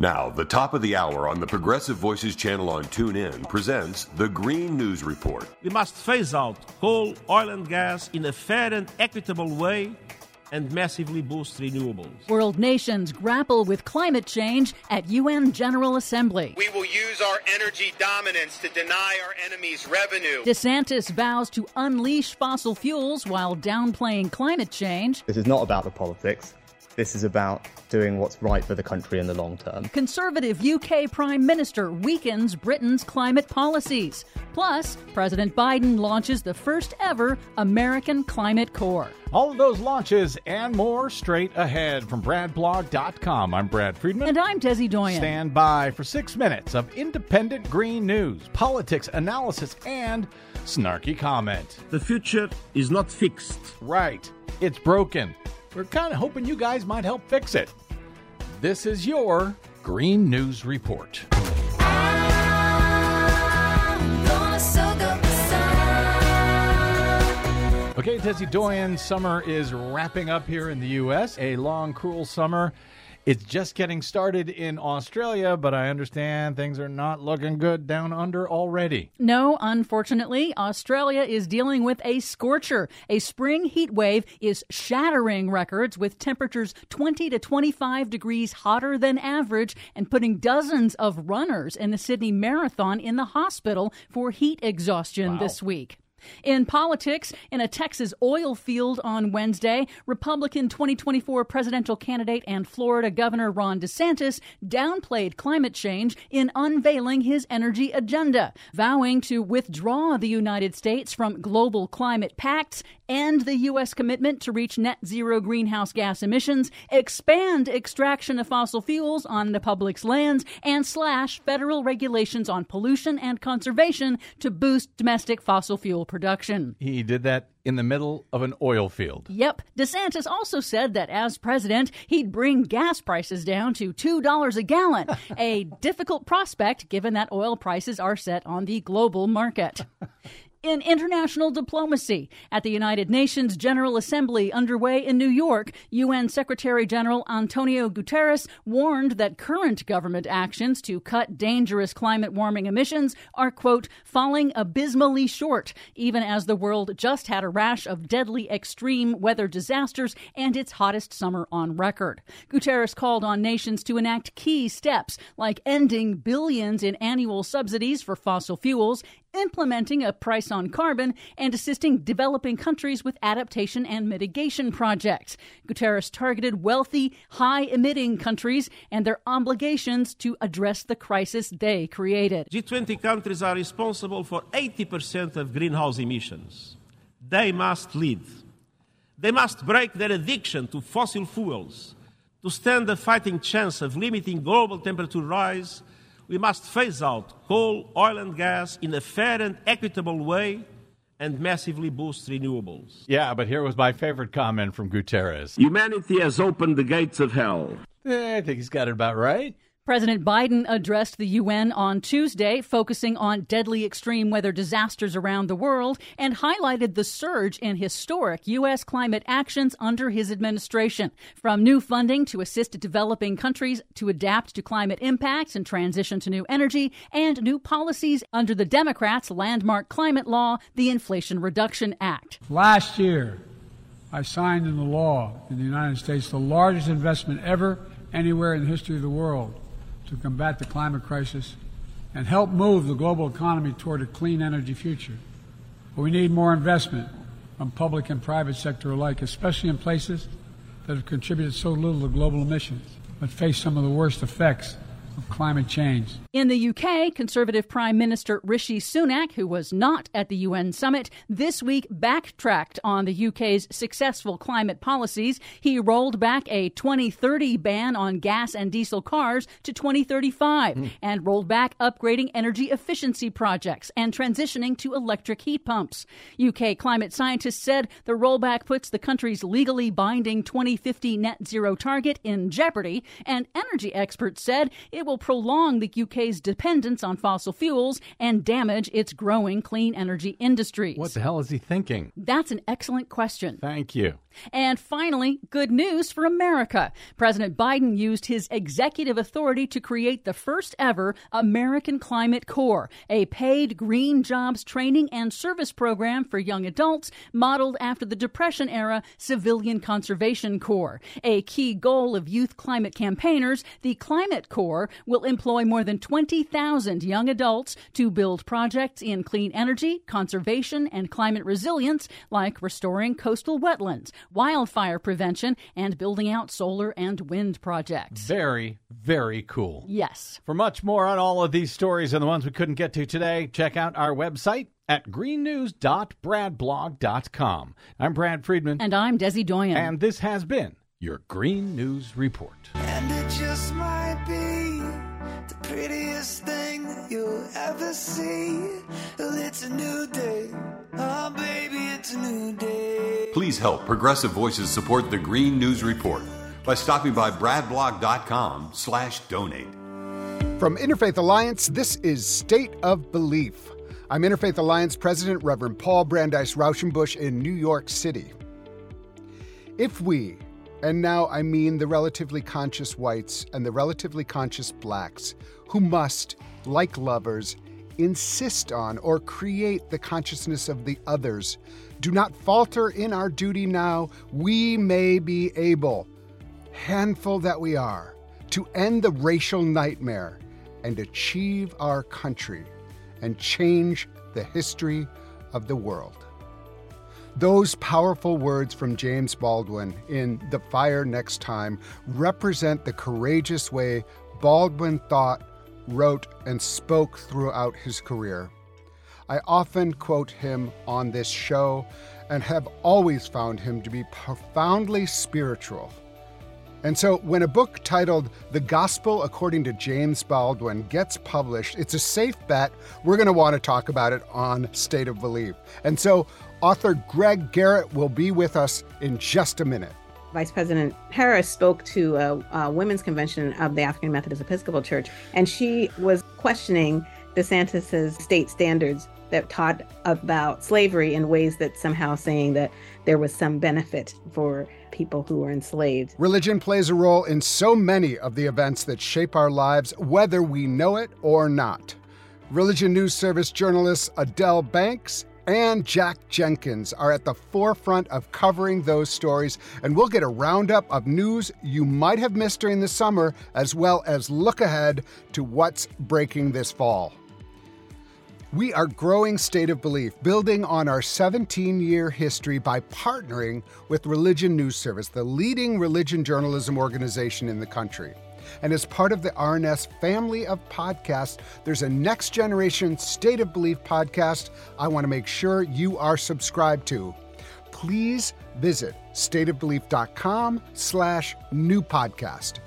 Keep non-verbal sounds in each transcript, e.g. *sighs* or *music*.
Now, the top of the hour on the Progressive Voices channel on TuneIn presents the Green News Report. We must phase out coal, oil, and gas in a fair and equitable way and massively boost renewables. World nations grapple with climate change at UN General Assembly. We will use our energy dominance to deny our enemies revenue. DeSantis vows to unleash fossil fuels while downplaying climate change. This is not about the politics. This is about doing what's right for the country in the long term. Conservative UK Prime Minister weakens Britain's climate policies. Plus, President Biden launches the first ever American Climate Corps. All of those launches and more straight ahead from BradBlog.com. I'm Brad Friedman. And I'm Desi Doyen. Stand by for six minutes of independent green news, politics, analysis, and snarky comment. The future is not fixed. Right. It's broken. We're kind of hoping you guys might help fix it. This is your Green News Report. Okay, Desi Doyen, summer is wrapping up here in the U.S. A long, cruel summer. It's just getting started in Australia, but I understand things are not looking good down under already. No, unfortunately, Australia is dealing with a scorcher. A spring heat wave is shattering records with temperatures 20 to 25 degrees hotter than average and putting dozens of runners in the Sydney Marathon in the hospital for heat exhaustion Wow. this week. In politics, in a Texas oil field on Wednesday, Republican 2024 presidential candidate and Florida Governor Ron DeSantis downplayed climate change in unveiling his energy agenda, vowing to withdraw the United States from global climate pacts, end the U.S. commitment to reach net zero greenhouse gas emissions, expand extraction of fossil fuels on the public's lands, and slash federal regulations on pollution and conservation to boost domestic fossil fuel production. He did that in the middle of an oil field. Yep. DeSantis also said that as president, he'd bring gas prices down to $2 a gallon, a *laughs* difficult prospect given that oil prices are set on the global market. *laughs* In international diplomacy, at the United Nations General Assembly underway in New York, UN Secretary General Antonio Guterres warned that current government actions to cut dangerous climate warming emissions are, quote, falling abysmally short, even as the world just had a rash of deadly extreme weather disasters and its hottest summer on record. Guterres called on nations to enact key steps like ending billions in annual subsidies for fossil fuels, implementing a price on carbon, and assisting developing countries with adaptation and mitigation projects. Guterres targeted wealthy, high emitting countries and their obligations to address the crisis they created. G20 countries are responsible for 80% of greenhouse emissions. They must lead. They must break their addiction to fossil fuels. To stand a fighting chance of limiting global temperature rise, we must phase out coal, oil, and gas in a fair and equitable way and massively boost renewables. Yeah, but here was my favorite comment from Guterres. Humanity has opened the gates of hell. Eh, I think he's got it about right. President Biden addressed the UN on Tuesday, focusing on deadly extreme weather disasters around the world, and highlighted the surge in historic U.S. climate actions under his administration. From new funding to assist developing countries to adapt to climate impacts and transition to new energy, and new policies under the Democrats' landmark climate law, the Inflation Reduction Act. Last year, I signed into law in the United States the largest investment ever anywhere in the history of the world to combat the climate crisis and help move the global economy toward a clean energy future. But we need more investment from public and private sector alike, especially in places that have contributed so little to global emissions but face some of the worst effects climate change. In the UK, Conservative Prime Minister Rishi Sunak, who was not at the UN summit, this week backtracked on the UK's successful climate policies. He rolled back a 2030 ban on gas and diesel cars to 2035 hmm. and rolled back upgrading energy efficiency projects and transitioning to electric heat pumps. UK climate scientists said the rollback puts the country's legally binding 2050 net zero target in jeopardy, and energy experts said it will prolong the UK's dependence on fossil fuels and damage its growing clean energy industries. What the hell is he thinking? That's an excellent question. Thank you. And finally, good news for America. President Biden used his executive authority to create the first ever American Climate Corps, a paid green jobs training and service program for young adults modeled after the Depression era Civilian Conservation Corps. A key goal of youth climate campaigners, the Climate Corps will employ more than 20,000 young adults to build projects in clean energy, conservation, and climate resilience, like restoring coastal wetlands wildfire prevention, and building out solar and wind projects. Very, very cool. Yes. For much more on all of these stories and the ones we couldn't get to today, check out our website at greennews.bradblog.com. I'm Brad Friedman. And I'm Desi Doyen. And this has been your Green News Report. The prettiest thing that you'll ever see. Well, it's a new day. Oh, baby, it's a new day. Please help Progressive Voices support the Green News Report by stopping by bradblog.com slash donate. From Interfaith Alliance, this is State of Belief. I'm Interfaith Alliance President Reverend Paul Brandeis Rauschenbusch in New York City. If we, and now I mean the relatively conscious whites and the relatively conscious blacks, who must, like lovers, insist on or create the consciousness of the others, do not falter in our duty now, we may be able, handful that we are, to end the racial nightmare and achieve our country and change the history of the world. Those powerful words from James Baldwin in The Fire Next Time represent the courageous way Baldwin thought, wrote, and spoke throughout his career. I often quote him on this show and have always found him to be profoundly spiritual. And so, when a book titled The Gospel According to James Baldwin gets published, it's a safe bet we're going to want to talk about it on State of Belief. And so, author Greg Garrett will be with us in just a minute. Vice President Harris spoke to a, a women's convention of the African Methodist Episcopal Church, and she was questioning DeSantis's state standards that taught about slavery in ways that somehow saying that there was some benefit for people who were enslaved. Religion plays a role in so many of the events that shape our lives, whether we know it or not. Religion News Service journalist Adelle Banks and Jack Jenkins are at the forefront of covering those stories, and we'll get a roundup of news you might have missed during the summer, as well as look ahead to what's breaking this fall. We are growing State of Belief, building on our 17 year history by partnering with Religion News Service, the leading religion journalism organization in the country. And as part of the RNS family of podcasts, there's a next generation State of Belief podcast I want to make sure you are subscribed to. Please visit stateofbelief.com slash new podcast.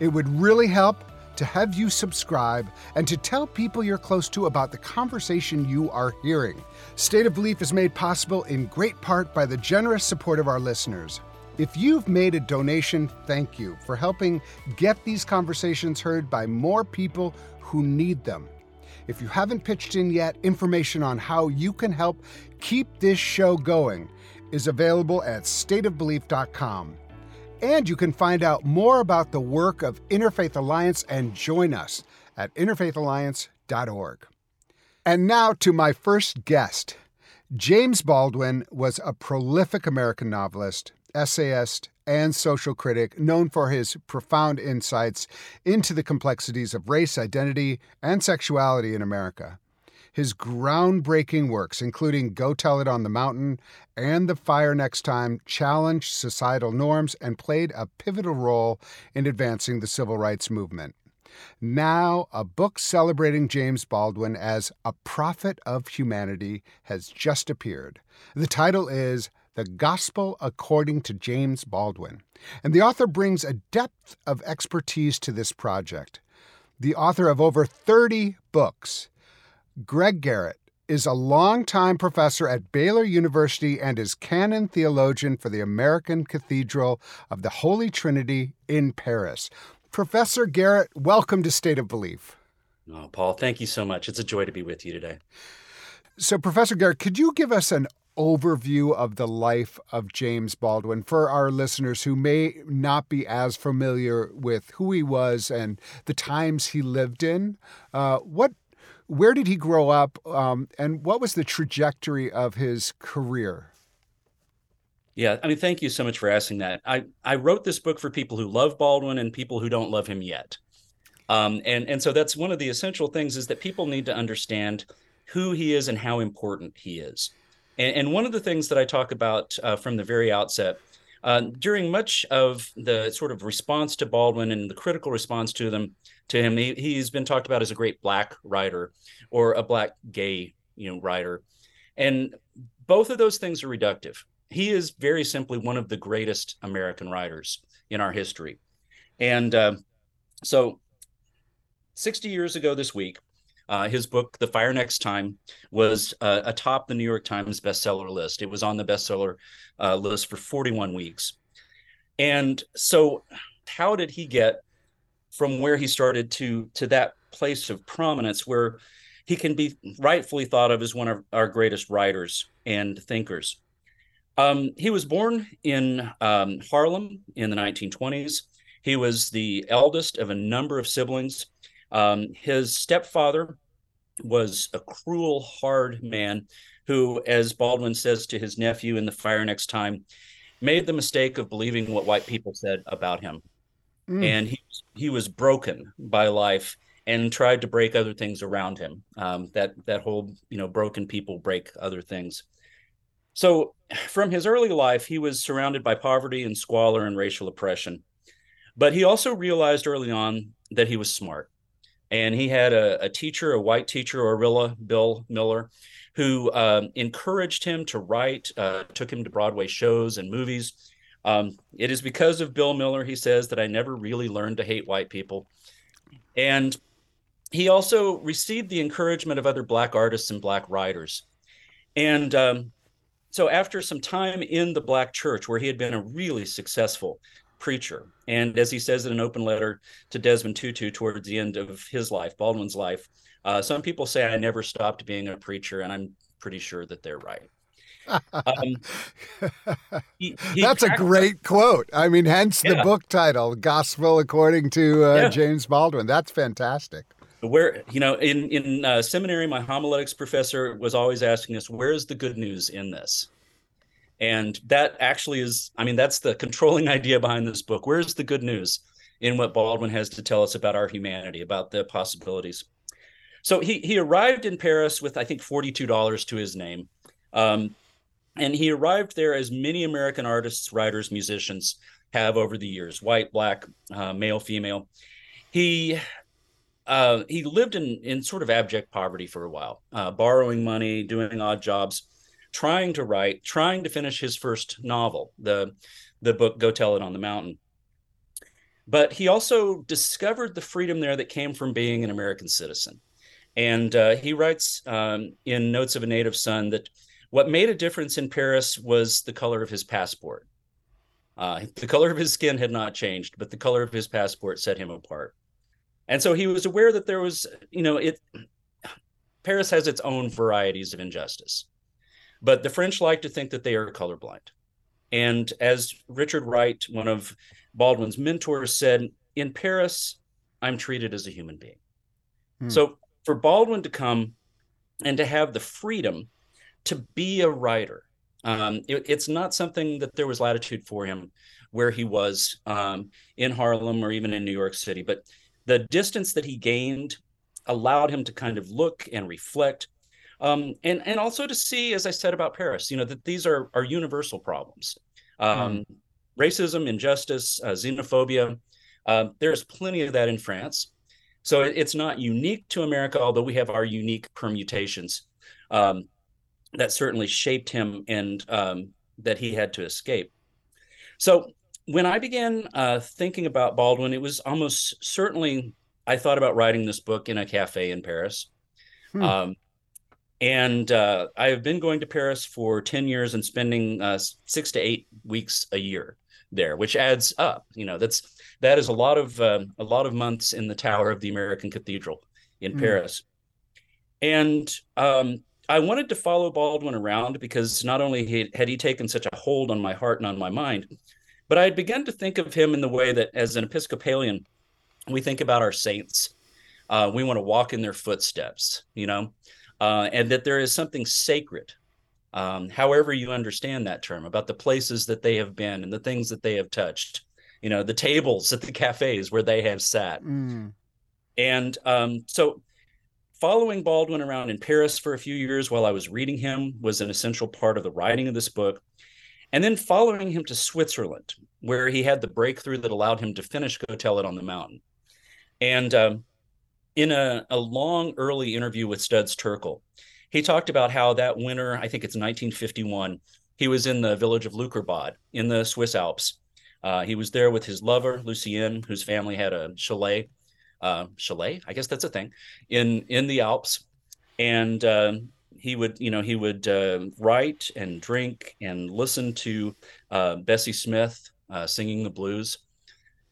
It would really help to have you subscribe and to tell people you're close to about the conversation you are hearing. State of Belief is made possible in great part by the generous support of our listeners. If you've made a donation, thank you for helping get these conversations heard by more people who need them. If you haven't pitched in yet, information on how you can help keep this show going is available at stateofbelief.com. And you can find out more about the work of Interfaith Alliance and join us at interfaithalliance.org. And now to my first guest. James Baldwin was a prolific American novelist, essayist, and social critic known for his profound insights into the complexities of race, identity, and sexuality in America. His groundbreaking works, including Go Tell It on the Mountain and The Fire Next Time, challenged societal norms and played a pivotal role in advancing the civil rights movement. Now, a book celebrating James Baldwin as a prophet of humanity has just appeared. The title is The Gospel According to James Baldwin, and the author brings a depth of expertise to this project. The author of over 30 books, Greg Garrett is a longtime professor at Baylor University and is canon theologian for the American Cathedral of the Holy Trinity in Paris. Professor Garrett, welcome to State of Belief. Oh, Paul, thank you so much. It's a joy to be with you today. So, Professor Garrett, could you give us an overview of the life of James Baldwin for our listeners who may not be as familiar with who he was and the times he lived in? Uh, what, where did he grow up, um, and what was the trajectory of his career? Yeah, I mean, thank you so much for asking that. I I wrote this book for people who love Baldwin and people who don't love him yet. Um, and and so that's one of the essential things is that people need to understand who he is and how important he is. And, and one of the things that I talk about uh, from the very outset, uh, during much of the sort of response to Baldwin and the critical response to them to him, he, he's been talked about as a great black writer or a black gay you know writer, and both of those things are reductive. He is very simply one of the greatest American writers in our history, and uh, so 60 years ago this week, uh, his book, The Fire Next Time, was uh, atop the New York Times bestseller list. It was on the bestseller uh, list for 41 weeks. And so, how did he get from where he started to to that place of prominence where he can be rightfully thought of as one of our greatest writers and thinkers? Um, he was born in um, Harlem in the 1920s. He was the eldest of a number of siblings. Um, his stepfather was a cruel, hard man who, as Baldwin says to his nephew in The Fire Next Time, made the mistake of believing what white people said about him. Mm. And he, he was broken by life and tried to break other things around him. Um, that that whole you know broken people break other things. So from his early life, he was surrounded by poverty and squalor and racial oppression. But he also realized early on that he was smart and he had a, a teacher, a white teacher, Orilla Bill Miller, who um, encouraged him to write, uh, took him to Broadway shows and movies. Um, it is because of Bill Miller, he says, that I never really learned to hate white people. And he also received the encouragement of other Black artists and Black writers. And um, so, after some time in the Black church, where he had been a really successful preacher. And as he says in an open letter to Desmond Tutu towards the end of his life, Baldwin's life, uh, some people say I never stopped being a preacher, and I'm pretty sure that they're right. Um, *laughs* he, he That's a great quote. I mean, hence the book title, "Gospel According to uh, yeah. James Baldwin." That's fantastic. Where you know, in in uh, seminary, my homiletics professor was always asking us, "Where's the good news in this?" And that actually is, I mean, that's the controlling *laughs* idea behind this book. Where's the good news in what Baldwin has to tell us about our humanity, about the possibilities? So he he arrived in Paris with I think forty two dollars to his name, um, and he arrived there as many American artists, writers, musicians have over the years, white, black, uh, male, female. He uh, he lived in in sort of abject poverty for a while, uh, borrowing money, doing odd jobs trying to write, trying to finish his first novel, the the book Go Tell It on the Mountain. But he also discovered the freedom there that came from being an American citizen. And uh, he writes um, in Notes of a Native Son that what made a difference in Paris was the color of his passport. Uh, the color of his skin had not changed, but the color of his passport set him apart. And so he was aware that there was, you know, it. Paris has its own varieties of injustice. But the French like to think that they are colorblind. And as Richard Wright, one of Baldwin's mentors, said, in Paris, I'm treated as a human being. Hmm. So for Baldwin to come and to have the freedom to be a writer, um, it, it's not something that there was latitude for him where he was um, in Harlem or even in New York City. But the distance that he gained allowed him to kind of look and reflect um, and and also to see, as I said about Paris, you know that these are are universal problems. Um, mm. Racism, injustice, uh, xenophobia. Uh, there's plenty of that in France, so it, it's not unique to America, although we have our unique permutations um, that certainly shaped him and um, that he had to escape. So when I began uh, thinking about Baldwin, it was almost certainly I thought about writing this book in a cafe in Paris. Hmm. Um, and uh, I have been going to Paris for 10 years and spending uh, six to eight weeks a year there, which adds up. You know, that's that is a lot of uh, a lot of months in the tower of the American Cathedral in mm. Paris. And um, I wanted to follow Baldwin around because not only had he taken such a hold on my heart and on my mind, but I had begun to think of him in the way that, as an Episcopalian, we think about our saints. Uh, we want to walk in their footsteps, you know, uh, and that there is something sacred, um, however you understand that term, about the places that they have been and the things that they have touched, you know, the tables at the *laughs* cafes where they have sat. Mm. And um, so following Baldwin around in Paris for a few years while I was reading him was an essential part of the writing of this book. And then following him to Switzerland, where he had the breakthrough that allowed him to finish Go Tell It on the Mountain. And um, in a, a long early interview with Studs Terkel, he talked about how that winter, I think it's 1951, he was in the village of Leukerbad in the Swiss Alps. Uh, he was there with his lover, Lucien, whose family had a chalet uh, chalet, I guess that's a thing, in in the Alps, and uh, he would you know he would uh, write and drink and listen to uh, Bessie Smith uh, singing the blues.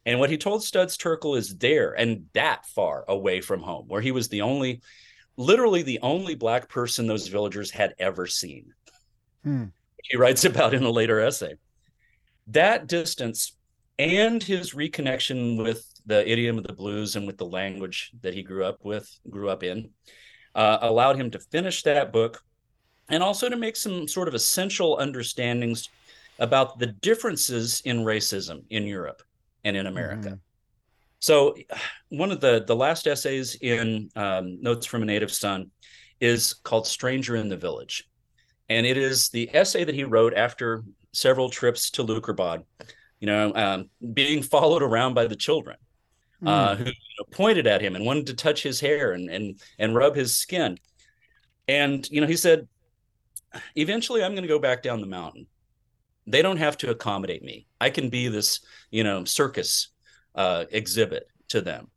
And what he told Studs Terkel is there and that far away from home, where he was the only, literally the only black person those villagers had ever seen. Hmm. He writes about in a later essay. That distance and his reconnection with the idiom of the blues and with the language that he grew up with, grew up in, uh, allowed him to finish that book and also to make some sort of essential understandings about the differences in racism in Europe and in America. Mhm. So, *sighs* one of the the last essays in um, Notes from a Native Son is called "Stranger in the Village," and it is the essay that he wrote after several trips to Leukerbad. You know, um, being followed around by the children uh, Mm. who you know, pointed at him and wanted to touch his hair and and and rub his skin. And you know, he said, "Eventually, I'm going to go back down the mountain. They don't have to accommodate me. I can be this, you know, circus uh, exhibit to them."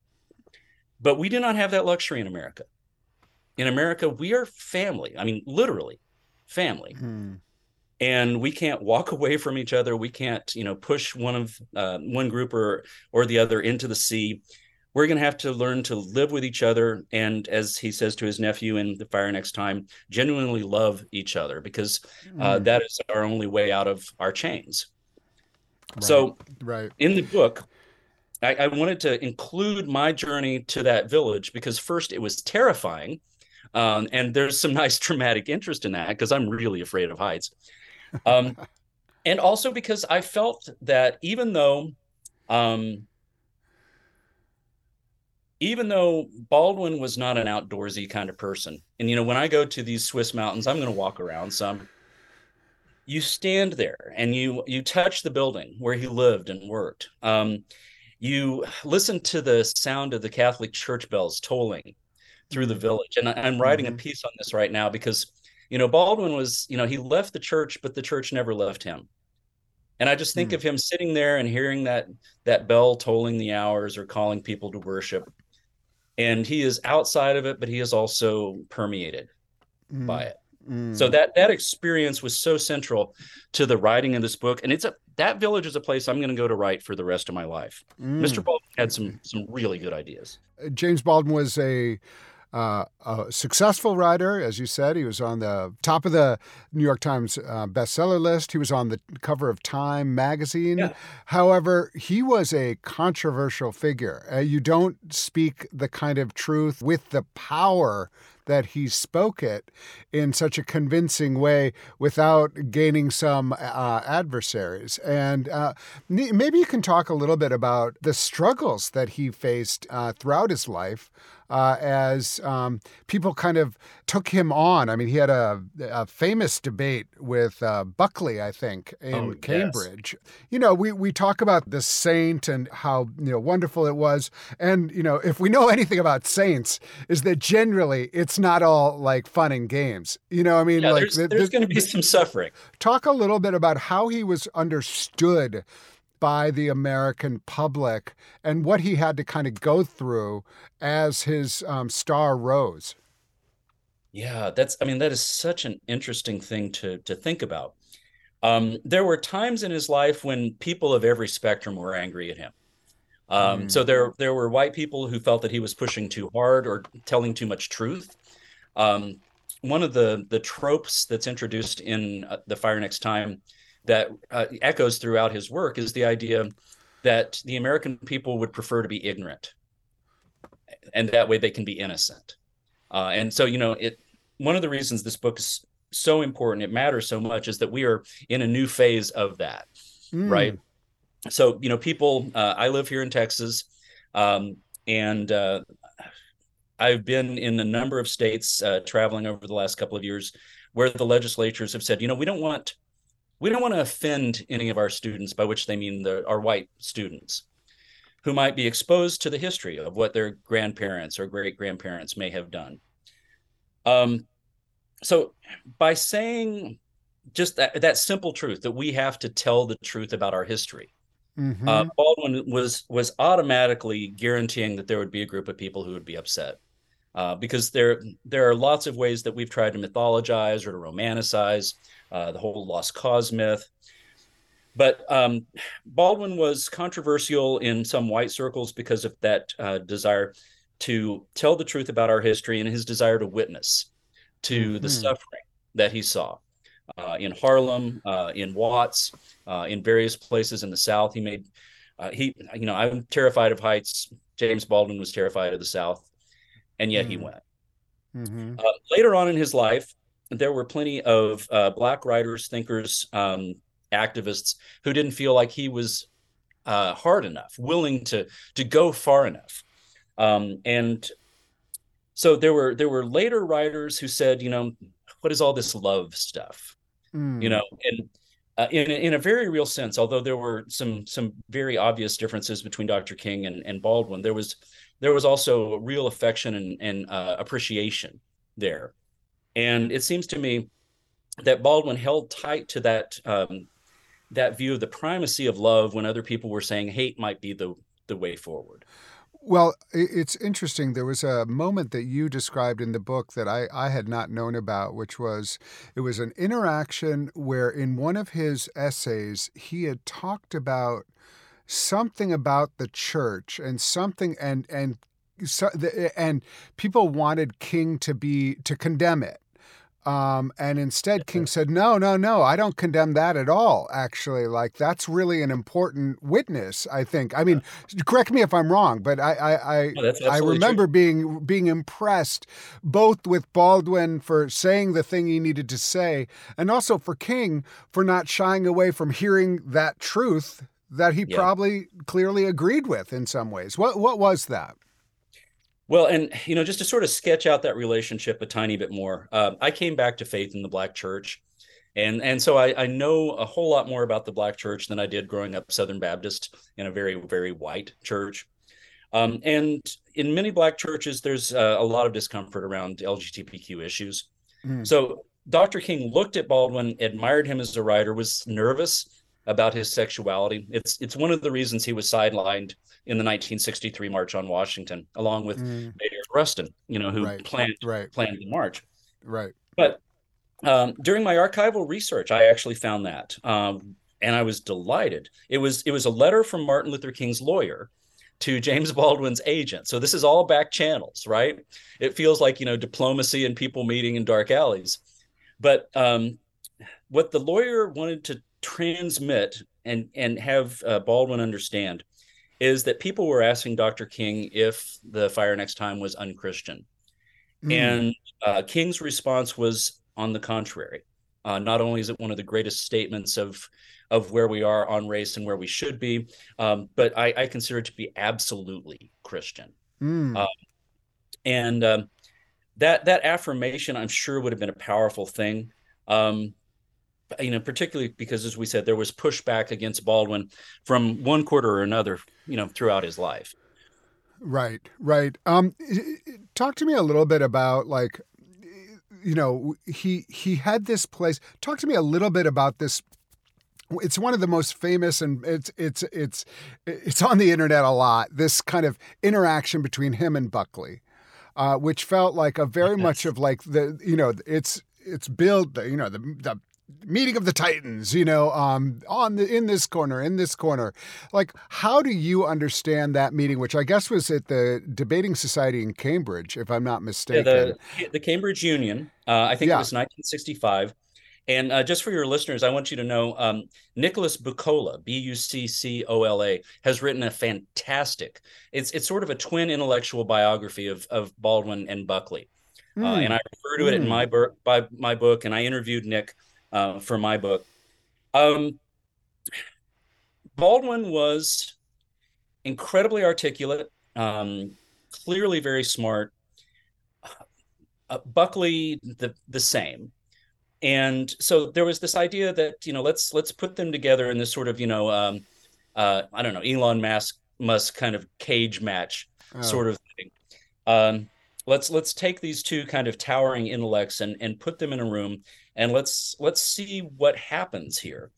But we do not have that luxury in America. In America, we are family. I mean, literally, family Hmm. and we can't walk *laughs* away from each other we can't you know push one of uh, one group or or the other into the sea we're going to have to learn to live with each other and as he says to his nephew in the fire next time genuinely love each other because uh, Mm. that is our only way out of our chains so Right. in the book I, I wanted to include my journey to that village because first it was terrifying um, and there's some *laughs* nice dramatic interest in that because i'm really afraid of heights um, *laughs* and also because i felt that even though um, even though baldwin was not an outdoorsy kind of person and you know when i go to these swiss mountains i'm going to walk around some you stand there and you you touch the building where he lived and worked. Um, you listen to the sound of the catholic church bells tolling through the village and I, i'm writing a piece on this right now because you know baldwin was you know he left the church but the church never left him. And i just think Hmm. of him sitting there and hearing that that bell tolling the hours or calling people to worship and he is outside of it but he is also permeated Mm. by it Mm. so that that experience was so central to the writing of this book and it's a that village is a place i'm going to go to write for the rest of my life Mm. mr baldwin had some some really good ideas James Baldwin was a, uh, a successful writer, as you said. He was on the top of the New York Times uh, bestseller list. He was on the cover of Time magazine. However, he was a controversial figure. Uh, you don't speak the kind of truth with the power that he spoke it in such a convincing way without gaining some uh, adversaries. And uh, maybe you can talk a little bit about the struggles that he faced uh, throughout his life. Uh, as um, people kind of took him on. I mean, he had a, a famous debate with uh, Buckley, I think, in Oh, yes. Cambridge. You know, we, we talk about the saint and how you know wonderful it was, and you know, if we know anything about saints, is that generally it's not all like fun and games. You know, I mean, yeah like there's, the- there's the- going to be some suffering Talk a little bit about how he was understood by the American public and what he had to kind of go through as his um, star rose. Yeah, that's I mean that is such an interesting thing to to think about. Um, there were times in his life when people of every spectrum were angry at him. Um, So there there were white people who felt that he was pushing too hard or telling too much truth. Um, one of the the tropes that's introduced in uh, the Fire Next Time that uh, echoes throughout his work is the idea that the American people would prefer to be ignorant, and that way they can be innocent. Uh, and so, you know, it one of the reasons this book is so important, it matters so much, is that we are in a new phase of that, Mm. right? So, you know, people. Uh, I live here in Texas, um, and uh, I've been in a number of states uh, traveling over the last couple of years where the legislatures have said, you know, we don't want we don't want to offend any of our students, by which they mean the, our white students, who might be exposed to the history of what their grandparents or great grandparents may have done. Um, so by saying just that, that simple truth that we have to tell the truth about our history, Mhm. uh, Baldwin was was automatically guaranteeing that there would be a group of people who would be upset, uh, because there there are lots of ways that we've tried to mythologize or to romanticize uh, the whole lost cause myth. But um, Baldwin was controversial in some white circles because of that uh, desire to tell the truth about our history and his desire to witness to the Mhm. suffering that he saw uh, in Harlem, uh, in Watts, uh, in various places in the South. He made uh, he you know I'm terrified of heights. James Baldwin was terrified of the South, and yet he Mm. went. Mhm. Uh, later on in his life, there were plenty of uh, black writers, thinkers, um, activists who didn't feel like he was uh, hard enough, willing to to go far enough, um, and so there were there were later writers who said, you know, what is all this love stuff? Mm. You know, and uh, in in a very real sense, although there were some some very obvious differences between Dr. King and, and Baldwin, there was there was also real affection and, and uh, appreciation there. And it seems to me that Baldwin held tight to that um, that view of the primacy of love when other people were saying hate might be the the way forward. Well, it's interesting. There was a moment that you described in the book that I, I had not known about, which was it was an interaction where in one of his essays, he had talked about something about the church and something and and so, and people wanted King to be to condemn it. Um, and instead, King said, "No, no, no. I don't condemn that at all. Actually, like that's really an important witness. I think. I mean, correct me if I'm wrong, but I, I, I, No, I remember true. being being impressed both with Baldwin for saying the thing he needed to say, and also for King for not shying away from hearing that truth that he Yeah. probably clearly agreed with in some ways. What what was that? Well, and you know, just to sort of sketch out that relationship a tiny bit more, um, I came back to faith in the Black Church, and and so I, I know a whole lot more about the Black Church than I did growing up Southern Baptist in a very very white church. Um, and in many Black churches, there's uh, a lot of discomfort around LGBTQ issues. Mm. So Dr. King looked at Baldwin, admired him as a writer, was nervous about his sexuality. It's it's one of the reasons he was sidelined in the 1963 March on Washington, along with Mm. Bayard Rustin, you know, who Right, planned right. planned the march. Right. But um, during my archival research, I actually found that, um, and I was delighted. It was it was a letter from Martin Luther King's lawyer to James *laughs* Baldwin's agent. So this is all back channels, right? It feels like you know diplomacy and people meeting in dark alleys. But um, what the lawyer wanted to transmit and and have uh, Baldwin understand is that people were asking Dr. King if the fire next time was unchristian. Mm. And uh, King's response was on the contrary. Uh, not only is it one of the greatest statements of of where we are on race and where we should be, um, but I, I consider it to be absolutely Christian. Mm. Um, and um, that that affirmation, I'm sure, would have been a powerful thing. Um, you know, particularly because, as we said, there was pushback against Baldwin from one quarter or another, you know, throughout his life. Right, right. Um, talk to me a little bit about like, you know, he he had this place. Talk to me a little bit about this. It's one of the most famous, and it's it's it's it's on the internet a lot. This kind of interaction between him and Buckley, uh, which felt like a very much of like the you know it's it's built the you know the the meeting of the titans you know um on the in this corner in this corner like how do you understand that meeting which i guess was at the debating society in cambridge if i'm not mistaken yeah, the, the cambridge union uh, i think yeah. it was 1965 and uh, just for your listeners, I want you to know um, Nicholas Buccola, B U C C O L A, has written a fantastic. It's it's sort of a twin intellectual biography of of Baldwin and Buckley, mm. uh, and I refer to it mm. in my book by my book, and I interviewed Nick uh, for my book. Um, Baldwin was incredibly articulate, um, clearly very smart. Uh, Buckley, the the same and so there was this idea that you know let's let's put them together in this sort of you know um, uh, I don't know Elon Musk Musk kind of cage match oh. sort of thing. Um, let's let's take these two kind of towering intellects and and put them in a room and let's let's see what happens here.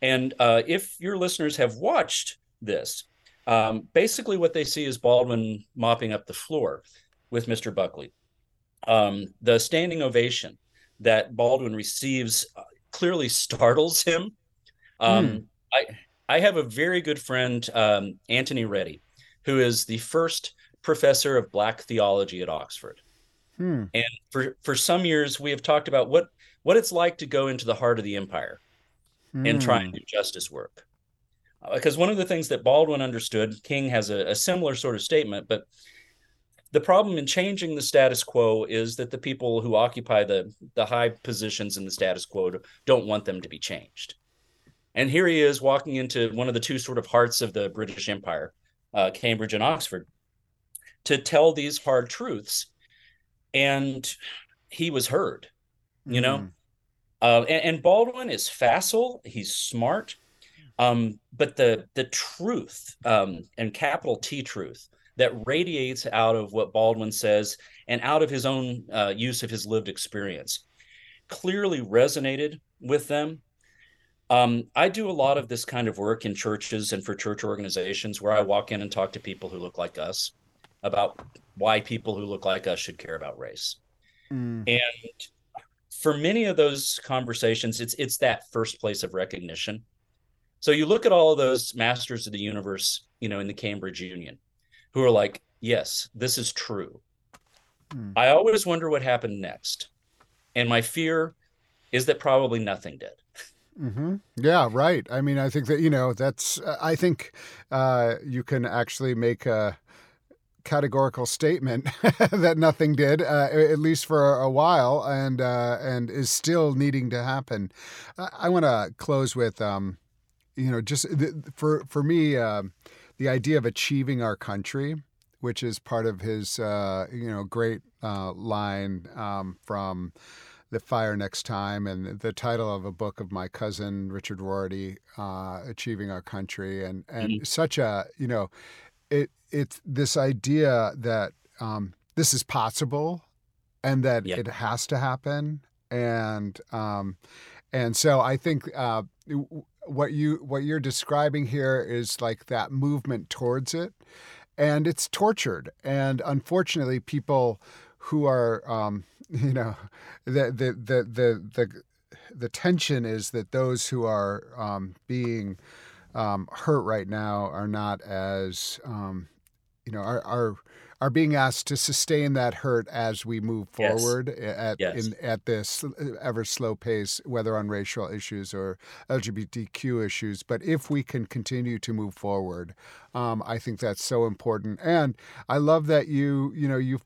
And uh, if your listeners have watched this, um, basically what they see is Baldwin mopping up the floor with Mr. Buckley. Um, the standing ovation that Baldwin receives uh, clearly startles him. Um, mm. I I have a very good friend, um, Anthony Reddie, who is the first professor of Black theology at Oxford. Hmm. And for for some years, we have talked about what what it's like to go into the heart of the empire hmm. and try and hmm. do justice work. Because uh, one of the things that Baldwin understood, King has a, a similar sort of statement, but the problem in changing the status quo is that the people who occupy the the high positions in the status quo don't want them to be changed and here he is walking into one of the two sort of hearts of the british empire uh, cambridge and oxford to tell these hard truths and he was heard you know mm. uh, and, and, baldwin is facile he's smart um, but the the truth um, and capital t truth that radiates out of what Baldwin says and out of his own uh, use of his lived experience clearly resonated with them. Um, I do a lot of this kind of work in churches and for church organizations where I walk in and talk to people who look like us about why people who look like us should care about race. Mm. And for many of those conversations, it's it's that first place of recognition. So you look at all of those masters of the universe, you know, in the Cambridge Union who are like, yes, this is true. Hmm. I always wonder what happened next. And my fear is that probably nothing did. Mm-hmm. Yeah, right. I mean, I think that, you know, that's, uh, I think uh, you can actually make a categorical statement *laughs* that nothing did, uh, at least for a while, and uh, and is still needing to happen. I, I want to close with, um, you know, just for for me, um, the idea of achieving our country, which is part of his uh, you know great uh, line um, from the fire next time and the title of a book of my cousin Richard Rorty, uh, achieving our country and and mm-hmm. such a you know it it's this idea that um, this is possible and that yep. it has to happen and um, and so I think uh, what you what you're describing here is like that movement towards it, and it's tortured. And unfortunately, people who are um, *laughs* you know the the the the the, the tension is that those who are um, being um, hurt right now are not as um, you know are, are are being asked to sustain that hurt as we move forward yes. at yes. In, at this ever slow pace, whether on racial issues or LGBTQ issues. But if we can continue to move forward, um, I think that's so important. And I love that you you know you've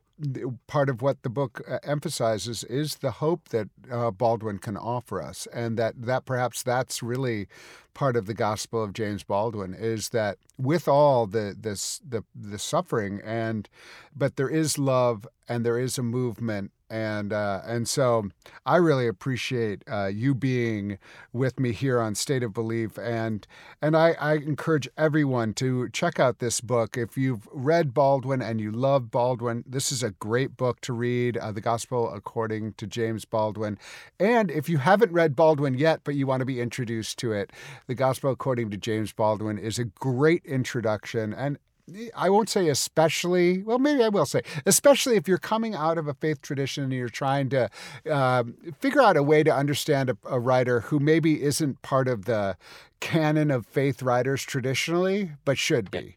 part of what the book uh, emphasizes is the hope that uh, Baldwin can offer us, and that that perhaps that's really part of the gospel of James Baldwin is that with all the this the the suffering and but there is love and there is a movement and uh, and so I really appreciate uh, you being with me here on State of Belief, and and I, I, encourage everyone to check out this book. If you've read Baldwin and you love Baldwin, this is a great book to read, uh, The Gospel According to James Baldwin. And if you haven't read Baldwin yet, but you want to be introduced to it, The Gospel According to James Baldwin is a great introduction and I won't say especially, well, maybe I will say, especially if you're coming out of a faith tradition and you're trying to uh, figure out a way to understand a, a, writer who maybe isn't part of the canon of faith writers traditionally, but should be.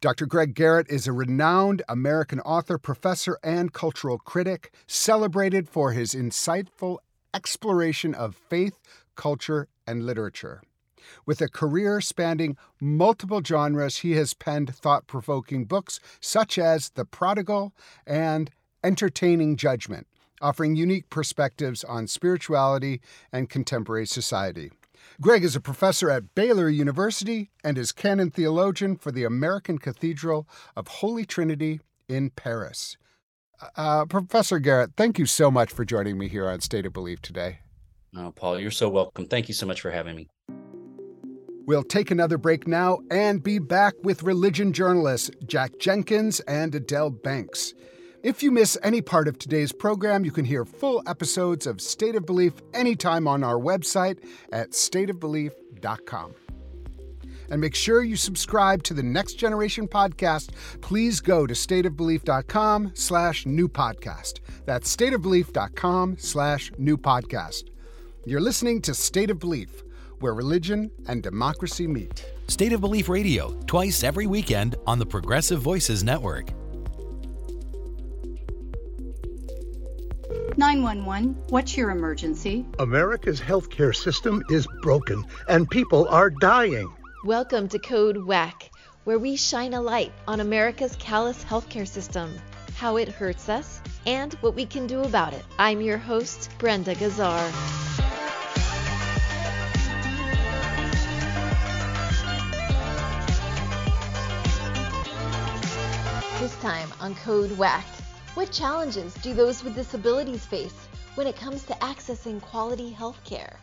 Dr. Greg Garrett is a renowned American author, professor, and cultural critic, celebrated for his insightful exploration of faith, culture, and literature. With a career spanning multiple genres, he has penned thought provoking books such as The Prodigal and Entertaining Judgment, offering unique perspectives on spirituality and contemporary society. Greg is a professor at Baylor University and is canon theologian for the American Cathedral of Holy Trinity in Paris. Uh, Professor Garrett, thank you so much for joining me here on State of Belief today. Oh, Paul, you're so welcome. Thank you so much for having me. We'll take another break now and be back with religion journalists Jack Jenkins and Adelle Banks. If you miss any part of today's program, you can hear full episodes of State of Belief anytime on our website at stateofbelief.com. And make sure you subscribe to the Next Generation podcast. Please go to stateofbelief.com slash new podcast. That's stateofbelief.com slash new podcast. You're listening to State of Belief, where religion and democracy meet. State of Belief Radio, twice every weekend on the Progressive Voices Network. 911, what's your emergency? America's healthcare system is broken and people are dying. Welcome to Code WACK, where we shine a light on America's callous healthcare system, how it hurts us, and what we can do about it. I'm your host, Brenda Gazzar. This time on Code WACK. What challenges do those with disabilities face when it comes to accessing quality health care?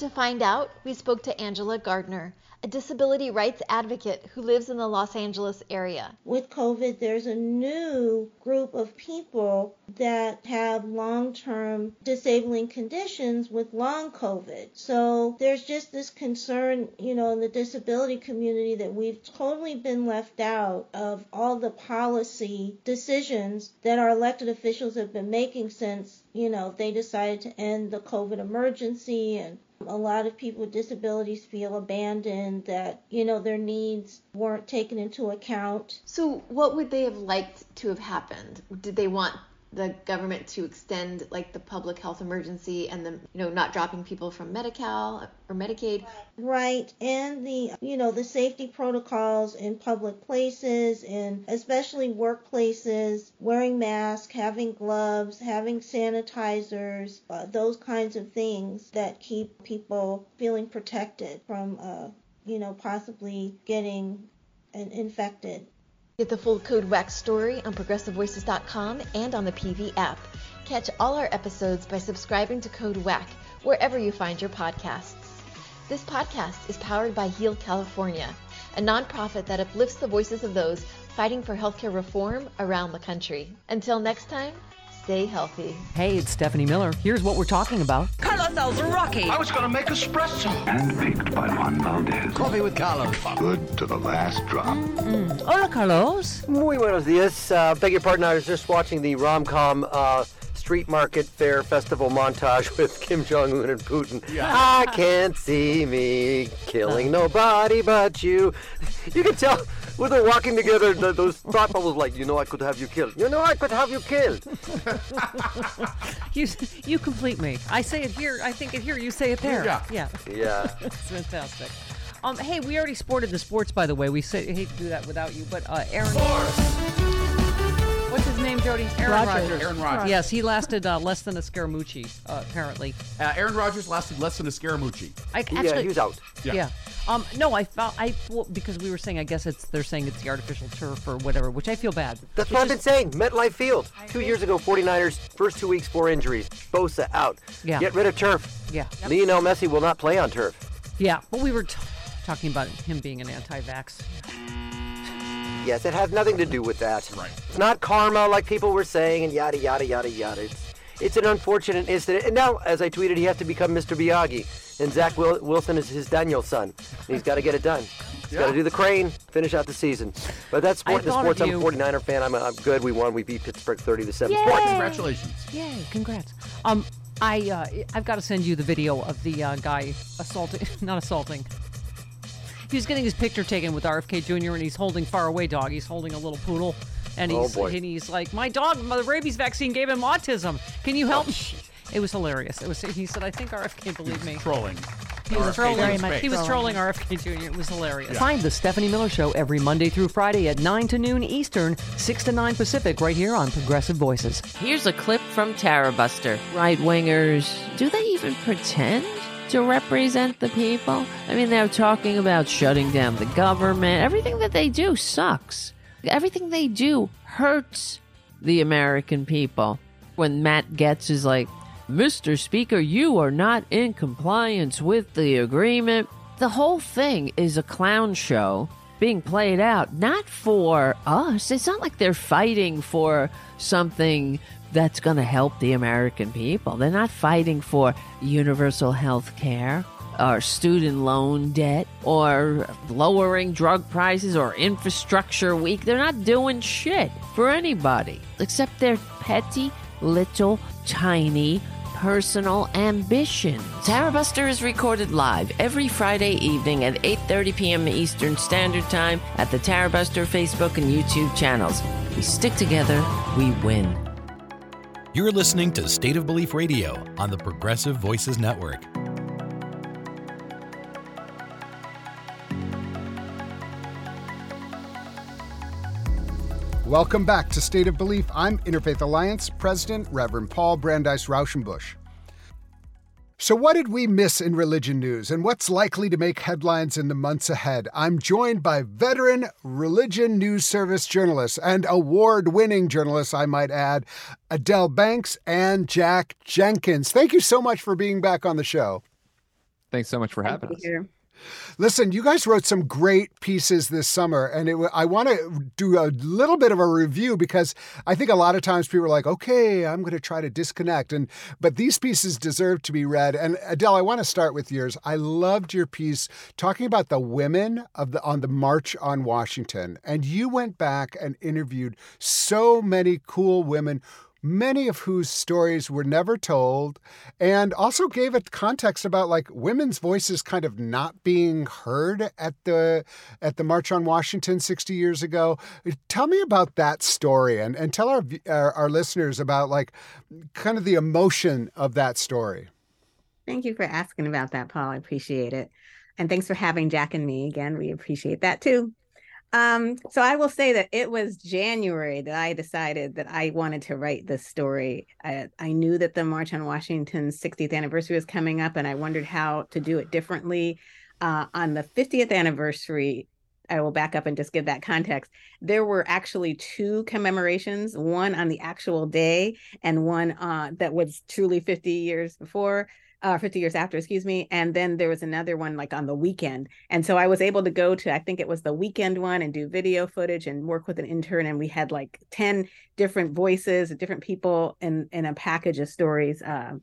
To find out, we spoke to Angela Gardner, a disability rights advocate who lives in the Los Angeles area. With COVID, there's a new group of people that have long term disabling conditions with long COVID. So there's just this concern, you know, in the disability community that we've totally been left out of all the policy decisions that our elected officials have been making since, you know, they decided to end the COVID emergency and a lot of people with disabilities feel abandoned, that, you know, their needs weren't taken into account. So, what would they have liked to have happened? Did they want the government to extend like the public health emergency and the you know not dropping people from Medi-Cal or Medicaid. Right and the you know the safety protocols in public places and especially workplaces wearing masks having gloves having sanitizers uh, those kinds of things that keep people feeling protected from uh, you know possibly getting infected Get the full Code WACK story on progressivevoices.com and on the PV app. Catch all our episodes by subscribing to Code WACK wherever you find your podcasts. This podcast is powered by Heal California, a nonprofit that uplifts the voices of those fighting for healthcare reform around the country. Until next time, stay healthy. Hey, it's Stephanie Miller. Here's what we're talking about. Carlos Alazraqui. I was going to make espresso. Handpicked by Juan Valdez. Coffee with Carlos. Good to the last drop. Mm-mm. Hola, Carlos. Muy buenos dias. Uh, beg your pardon, I was just watching the rom-com uh, Street Market Fair Festival montage *laughs* with Kim Jong Un and Putin. Yeah. I can't see me killing nobody but you. You can tell when they're walking together, the, those thought bubbles like, you know, I could have you killed. You know, I could have you killed. *laughs* you you complete me. I say it here. I think it here. You say it there. Yeah. Yeah. Yeah. *laughs* it's fantastic. Um, hey, we already sported the sports, by the way. We say, hate to do that without you, but uh, Aaron. Sports. What's his name, Jody? Aaron Rodgers. Aaron Rodgers. Yes, he lasted uh, less than a Scaramucci, uh, apparently. Uh, Aaron Rodgers lasted less than a Scaramucci. I, actually, yeah, he was out. Yeah. yeah. Um, no, I felt I well, because we were saying I guess it's they're saying it's the artificial turf or whatever, which I feel bad. That's what I've been saying. MetLife Field. Two years ago, 49ers first two weeks four injuries. Bosa out. Yeah. Get rid of turf. Yeah. Yep. Lionel Messi will not play on turf. Yeah, but we were t- talking about him being an anti-vax. Yes, it has nothing to do with that. Right. It's not karma like people were saying and yada yada yada yada. It's it's an unfortunate incident. And now, as I tweeted, he has to become Mr. Miyagi, and Zach Wil- Wilson is his Daniel-san. And he's got to get it done. He's got to do the crane, finish out the season. But that's I sport, the sports. of I'm a 49er fan. I'm, I'm good. We won. We beat Pittsburgh 30 to 7. Yay! Sports. Congratulations. Yay! Congrats. Um, I uh, I've got to send you the video of the uh, guy assaulting, *laughs* not assaulting. He was getting his picture taken with RFK Jr. and he's holding far away dog. He's holding a little poodle, and Oh, he's boy. and he's like, my dog, my rabies vaccine gave him autism. Can you help oh, me? It was hilarious. It was. He said, I think RFK believed me. Trolling. He was RFK trolling. Very much he was trolling. trolling RFK Jr. It was hilarious. Find the Stephanie Miller Show every Monday through Friday at 9 to noon Eastern, 6 to 9 Pacific, right here on Progressive Voices. Here's a clip from Tara Buster. Right wingers, do they even pretend to represent the people? I mean, they're talking about shutting down the government. Everything that they do sucks. Everything they do hurts the American people. When Matt Gaetz is like, Mr. Speaker, you are not in compliance with the agreement. The whole thing is a clown show being played out, not for us. It's not like they're fighting for something that's going to help the American people. They're not fighting for universal health care or student loan debt or lowering drug prices or infrastructure week. They're not doing shit for anybody except their petty, little, tiny, personal ambitions. Tara Buster is recorded live every Friday evening at 8:30 p.m. Eastern Standard Time at the Tara Buster Facebook and YouTube channels. We stick together, we win. You're listening to State of Belief Radio on the Progressive Voices Network. Welcome back to State of Belief. I'm Interfaith Alliance President Reverend Paul Brandeis Rauschenbusch. So, what did we miss in religion news and what's likely to make headlines in the months ahead? I'm joined by veteran religion news service journalists and award winning journalists, I might add, Adelle Banks and Jack Jenkins. Thank you so much for being back on the show. Thanks so much for having us. Listen, you guys wrote some great pieces this summer, and it, I want to do a little bit of a review because I think a lot of times people are like, "Okay, I'm going to try to disconnect," and but these pieces deserve to be read. And Adelle, I want to start with yours. I loved your piece talking about the women of the on the March on Washington, and you went back and interviewed so many cool women many of whose stories were never told, and also gave a context about like women's voices kind of not being heard at the at the March on Washington 60 years ago. Tell me about that story and, and tell our, our our listeners about like kind of the emotion of that story. Thank you for asking about that, Paul. I appreciate it. And thanks for having Jack and me again. We appreciate that too. Um, so I will say that it was January that I decided that I wanted to write this story. I, I knew that the March on Washington's 60th anniversary was coming up, and I wondered how to do it differently. Uh, on the 50th anniversary, I will back up and just give that context. There were actually two commemorations, one on the actual day and one uh, that was truly 50 years before uh, 50 years after, excuse me. And then there was another one like on the weekend. And so I was able to go to, I think it was the weekend one and do video footage and work with an intern. And we had like 10 different voices, different people in, in a package of stories uh,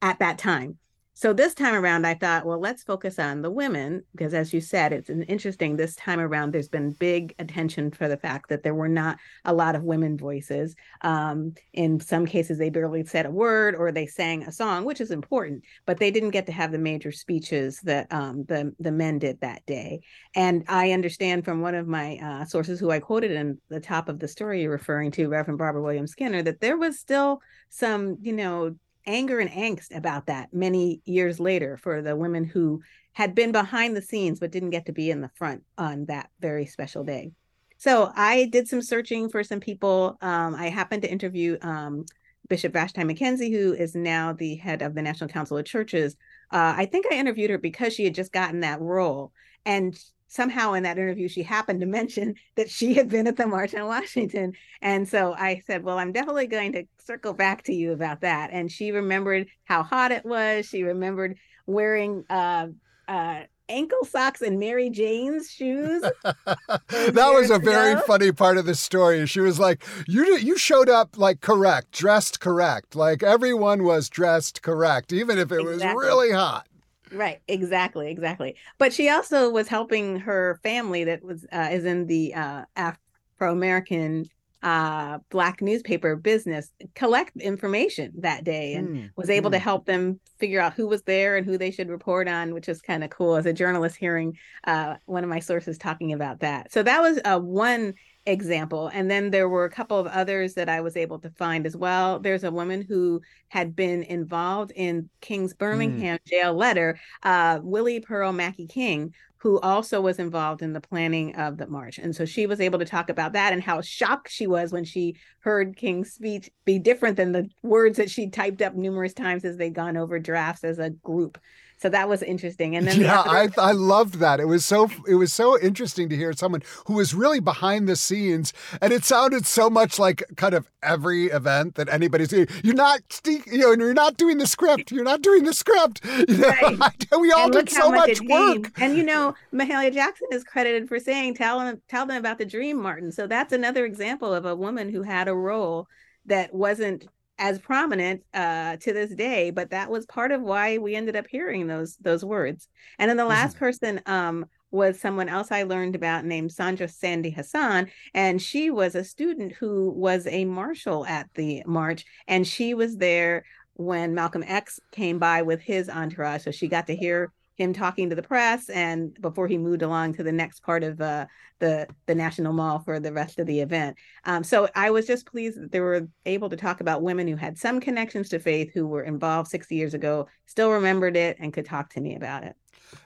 at that time. So this time around, I thought, well, let's focus on the women because, as you said, it's interesting. This time around, there's been big attention for the fact that there were not a lot of women voices. Um, in some cases, they barely said a word or they sang a song, which is important, but they didn't get to have the major speeches that um, the the men did that day. And I understand from one of my uh, sources, who I quoted in the top of the story you're referring to, Reverend Barbara Williams Skinner, that there was still some, you know anger and angst about that many years later for the women who had been behind the scenes but didn't get to be in the front on that very special day. So I did some searching for some people. Um, I happened to interview um, Bishop Vashti McKenzie, who is now the head of the National Council of Churches. Uh, I think I interviewed her because she had just gotten that role. And somehow in that interview, she happened to mention that she had been at the March on Washington. And so I said, Well, I'm definitely going to circle back to you about that. And she remembered how hot it was. She remembered wearing uh, uh, ankle socks and Mary Jane's shoes. *laughs* that was a very ago. funny part of the story. She was like, "You you showed up like correct, dressed correct. Like everyone was dressed correct, even if it was really hot." Right, exactly, exactly. But she also was helping her family that was uh, is in the uh, Afro American uh, black newspaper business collect information that day and Hmm, was able to hmm. help them figure out who was there and who they should report on, which is kind of cool as a journalist hearing uh, one of my sources talking about that. So that was uh, one example. And then there were a couple of others that I was able to find as well. There's a woman who had been involved in King's Birmingham jail letter, uh, Willie Pearl Mackey King, who also was involved in the planning of the march. And so she was able to talk about that and how shocked she was when she heard King's speech be different than the words that she typed up numerous times as they'd gone over drafts as a group. So that was interesting. And then the yeah, other- I I loved that. It was so it was so interesting to hear someone who was really behind the scenes, and it sounded so much like kind of every event that anybody's doing. You're not, you know, you're not doing the script. You're not doing the script. *laughs* You know, we all and did so much it work. came. And you know, Mahalia Jackson is credited for saying, "Tell them, tell them about the dream, Martin." So that's another example of a woman who had a role that wasn't as prominent uh, to this day, but that was part of why we ended up hearing those those words. And then the last person um, was someone else I learned about named Sandra Sandy Hassan, and she was a student who was a marshal at the march, and she was there when Malcolm X came by with his entourage, so she got to hear him talking to the press and before he moved along to the next part of uh, the the national mall for the rest of the event um, so i was just pleased that they were able to talk about women who had some connections to faith who were involved 60 years ago still remembered it and could talk to me about it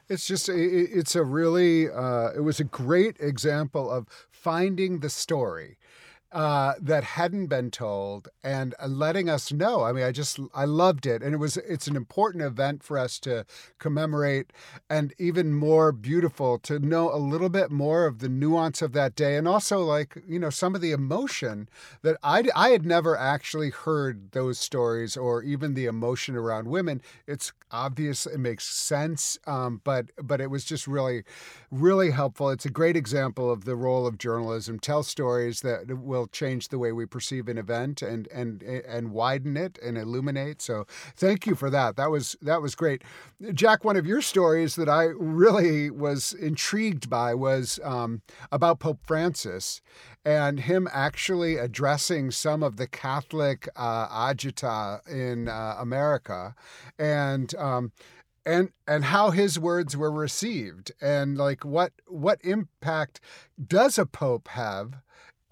It's just it's a really uh, it was a great example of finding the story. Uh, that hadn't been told and uh, letting us know. I mean, I just I loved it, and it was it's an important event for us to commemorate, and even more beautiful to know a little bit more of the nuance of that day, and also like you know some of the emotion that I I had never actually heard those stories or even the emotion around women. It's obvious, it makes sense, um, but but it was just really really helpful. It's a great example of the role of journalism. Tell stories that will change the way we perceive an event and and and widen it and illuminate. So thank you for that. That was that was great. Jack, one of your stories that I really was intrigued by was um, about Pope Francis and him actually addressing some of the Catholic uh, agita in uh, America, and um, and and how his words were received, and like what what impact does a pope have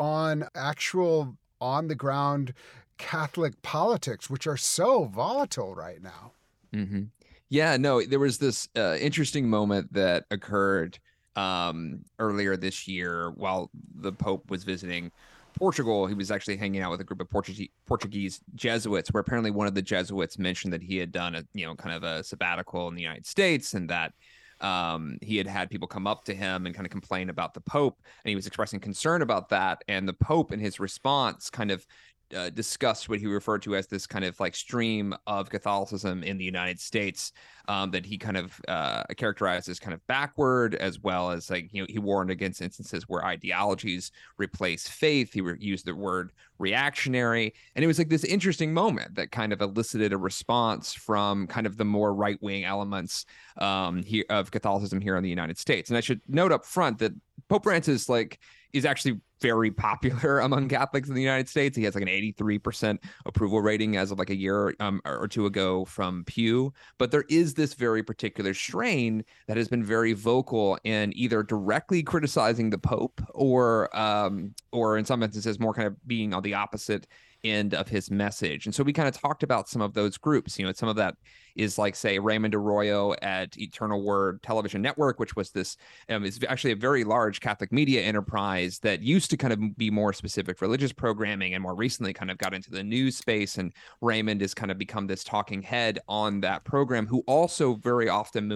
on actual on the ground Catholic politics, which are so volatile right now? hmm Yeah, no, there was this uh, interesting moment that occurred um, earlier this year while the Pope was visiting Portugal. He was actually hanging out with a group of Portuguese Portuguese Jesuits, where apparently one of the Jesuits mentioned that he had done a you know kind of a sabbatical in the United States and that um, he had had people come up to him and kind of complain about the Pope, and he was expressing concern about that. And the Pope, in his response, kind of uh, discussed what he referred to as this kind of like stream of Catholicism in the United States um, that he kind of uh, characterized as kind of backward, as well as like you know he warned against instances where ideologies replace faith. He re- used the word reactionary, and it was like this interesting moment that kind of elicited a response from kind of the more right wing elements um, here of Catholicism here in the United States. And I should note up front that Pope Francis like is actually very popular *laughs* among Catholics in the United States. He has like an 83% approval rating as of like a year um, or two ago from Pew. But there is this very particular strain that has been very vocal in either directly criticizing the Pope or um, or in some instances more kind of being on the opposite end of his message. And so we kind of talked about some of those groups. You know, some of that is like say Raymond Arroyo at Eternal Word Television Network, which was this um, is actually a very large Catholic media enterprise that used to kind of be more specific religious programming and more recently kind of got into the news space. And Raymond has kind of become this talking head on that program, who also very often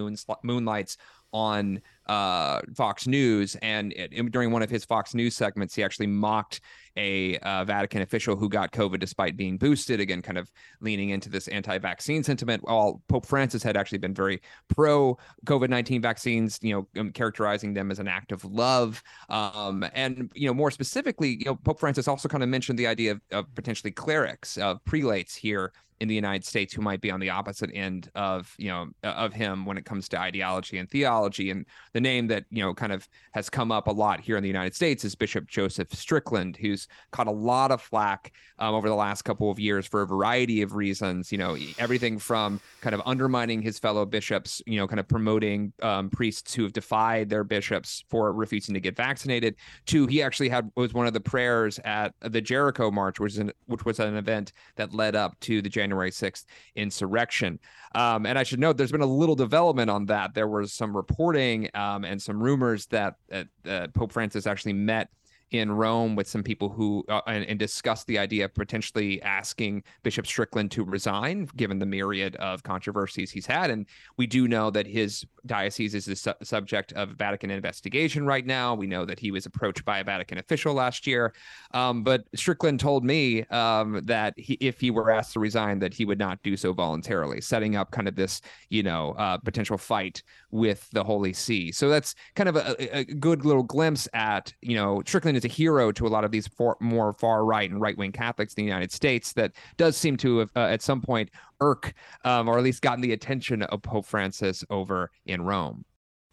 moonlights on uh, Fox News. And it, during one of his Fox News segments, he actually mocked a uh, Vatican official who got COVID despite being boosted. Again, kind of leaning into this anti-vaccine sentiment. While Pope Francis had actually been very pro COVID nineteen vaccines, you know, um, characterizing them as an act of love. Um, and you know, more specifically, you know, Pope Francis also kind of mentioned the idea of, of potentially clerics, of prelates here in the United States who might be on the opposite end of you know of him when it comes to ideology and theology. And the name that you know kind of has come up a lot here in the United States is Bishop Joseph Strickland, who's caught a lot of flack um, over the last couple of years for a variety of reasons. You know, everything from kind of undermining his fellow bishops, you know, kind of promoting um, priests who have defied their bishops for refusing to get vaccinated, to he actually had was one of the prayers at the Jericho March, which is an, which was an event that led up to the January 6th insurrection. Um, and I should note there's been a little development on that. There was some reporting um, and some rumors that, that uh, Pope Francis actually met in Rome with some people who uh, and, and discussed the idea of potentially asking Bishop Strickland to resign, given the myriad of controversies he's had. And we do know that his diocese is the su- subject of Vatican investigation right now. We know that he was approached by a Vatican official last year. Um, but Strickland told me um, that he, if he were asked to resign, that he would not do so voluntarily, setting up kind of this, you know, uh, potential fight with the Holy See. So that's kind of a, a good little glimpse at, you know, Strickland is a hero to a lot of these more far right and right wing Catholics in the United States that does seem to have uh, at some point irk um, or at least gotten the attention of Pope Francis over in Rome.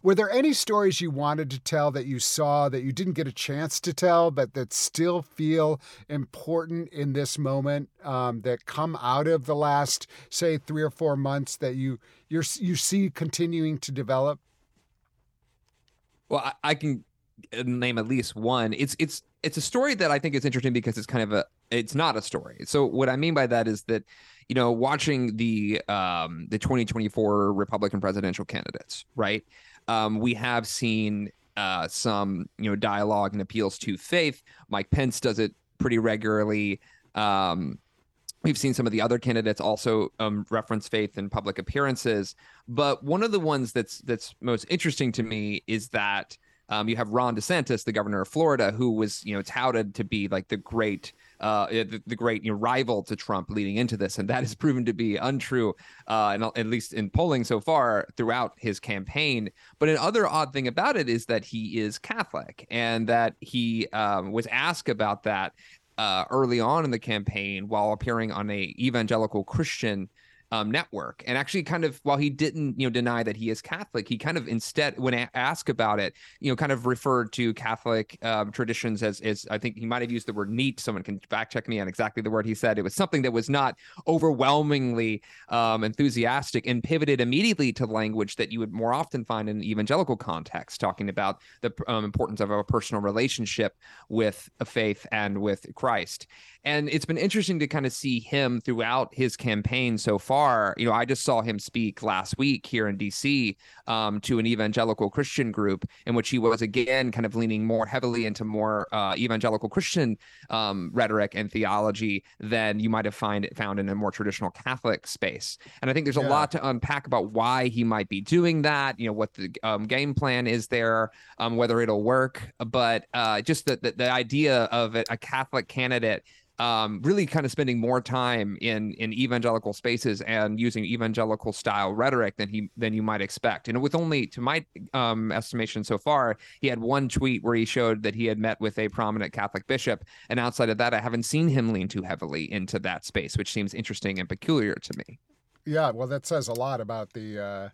Were there any stories you wanted to tell that you saw that you didn't get a chance to tell, but that still feel important in this moment um, that come out of the last, say, three or four months that you you you see continuing to develop? Well, I, I can name at least one. It's it's it's a story that I think is interesting because it's kind of a it's not a story. So what I mean by that is that you know watching the um the 2024 Republican presidential candidates, right? Um we have seen uh some you know dialogue and appeals to faith. Mike Pence does it pretty regularly. Um We've seen some of the other candidates also um, reference faith in public appearances, but one of the ones that's that's most interesting to me is that um, you have Ron DeSantis, the governor of Florida, who was you know touted to be like the great uh, the, the, great you know, rival to Trump leading into this, and that has proven to be untrue, uh, and at least in polling so far throughout his campaign. But an other odd thing about it is that he is Catholic, and that he um, was asked about that uh, early on in the campaign while appearing on a evangelical Christian um, network. And actually, kind of while he didn't, you know, deny that he is Catholic, he kind of instead, when asked about it, you know, kind of referred to Catholic um, traditions as, as I think he might have used the word neat. Someone can fact check me on exactly the word he said. It was something that was not overwhelmingly um, enthusiastic and pivoted immediately to language that you would more often find in evangelical context, talking about the um, importance of a personal relationship with a faith and with Christ. And it's been interesting to kind of see him throughout his campaign so far. You know, I just saw him speak last week here in DC um, to an evangelical Christian group in which he was again kind of leaning more heavily into more uh, evangelical Christian um, rhetoric and theology than you might have find found in a more traditional Catholic space. And I think there's a lot to unpack about why he might be doing that. You know, what the um, game plan is there, um, whether it'll work, but uh, just the, the, the idea of a Catholic candidate um, really kind of spending more time in in evangelical spaces and using evangelical style rhetoric than he than you might expect. And with only, to my um, estimation so far, he had one tweet where he showed that he had met with a prominent Catholic bishop, and outside of that, I haven't seen him lean too heavily into that space, which seems interesting and peculiar to me. Yeah, well, that says a lot about the. Uh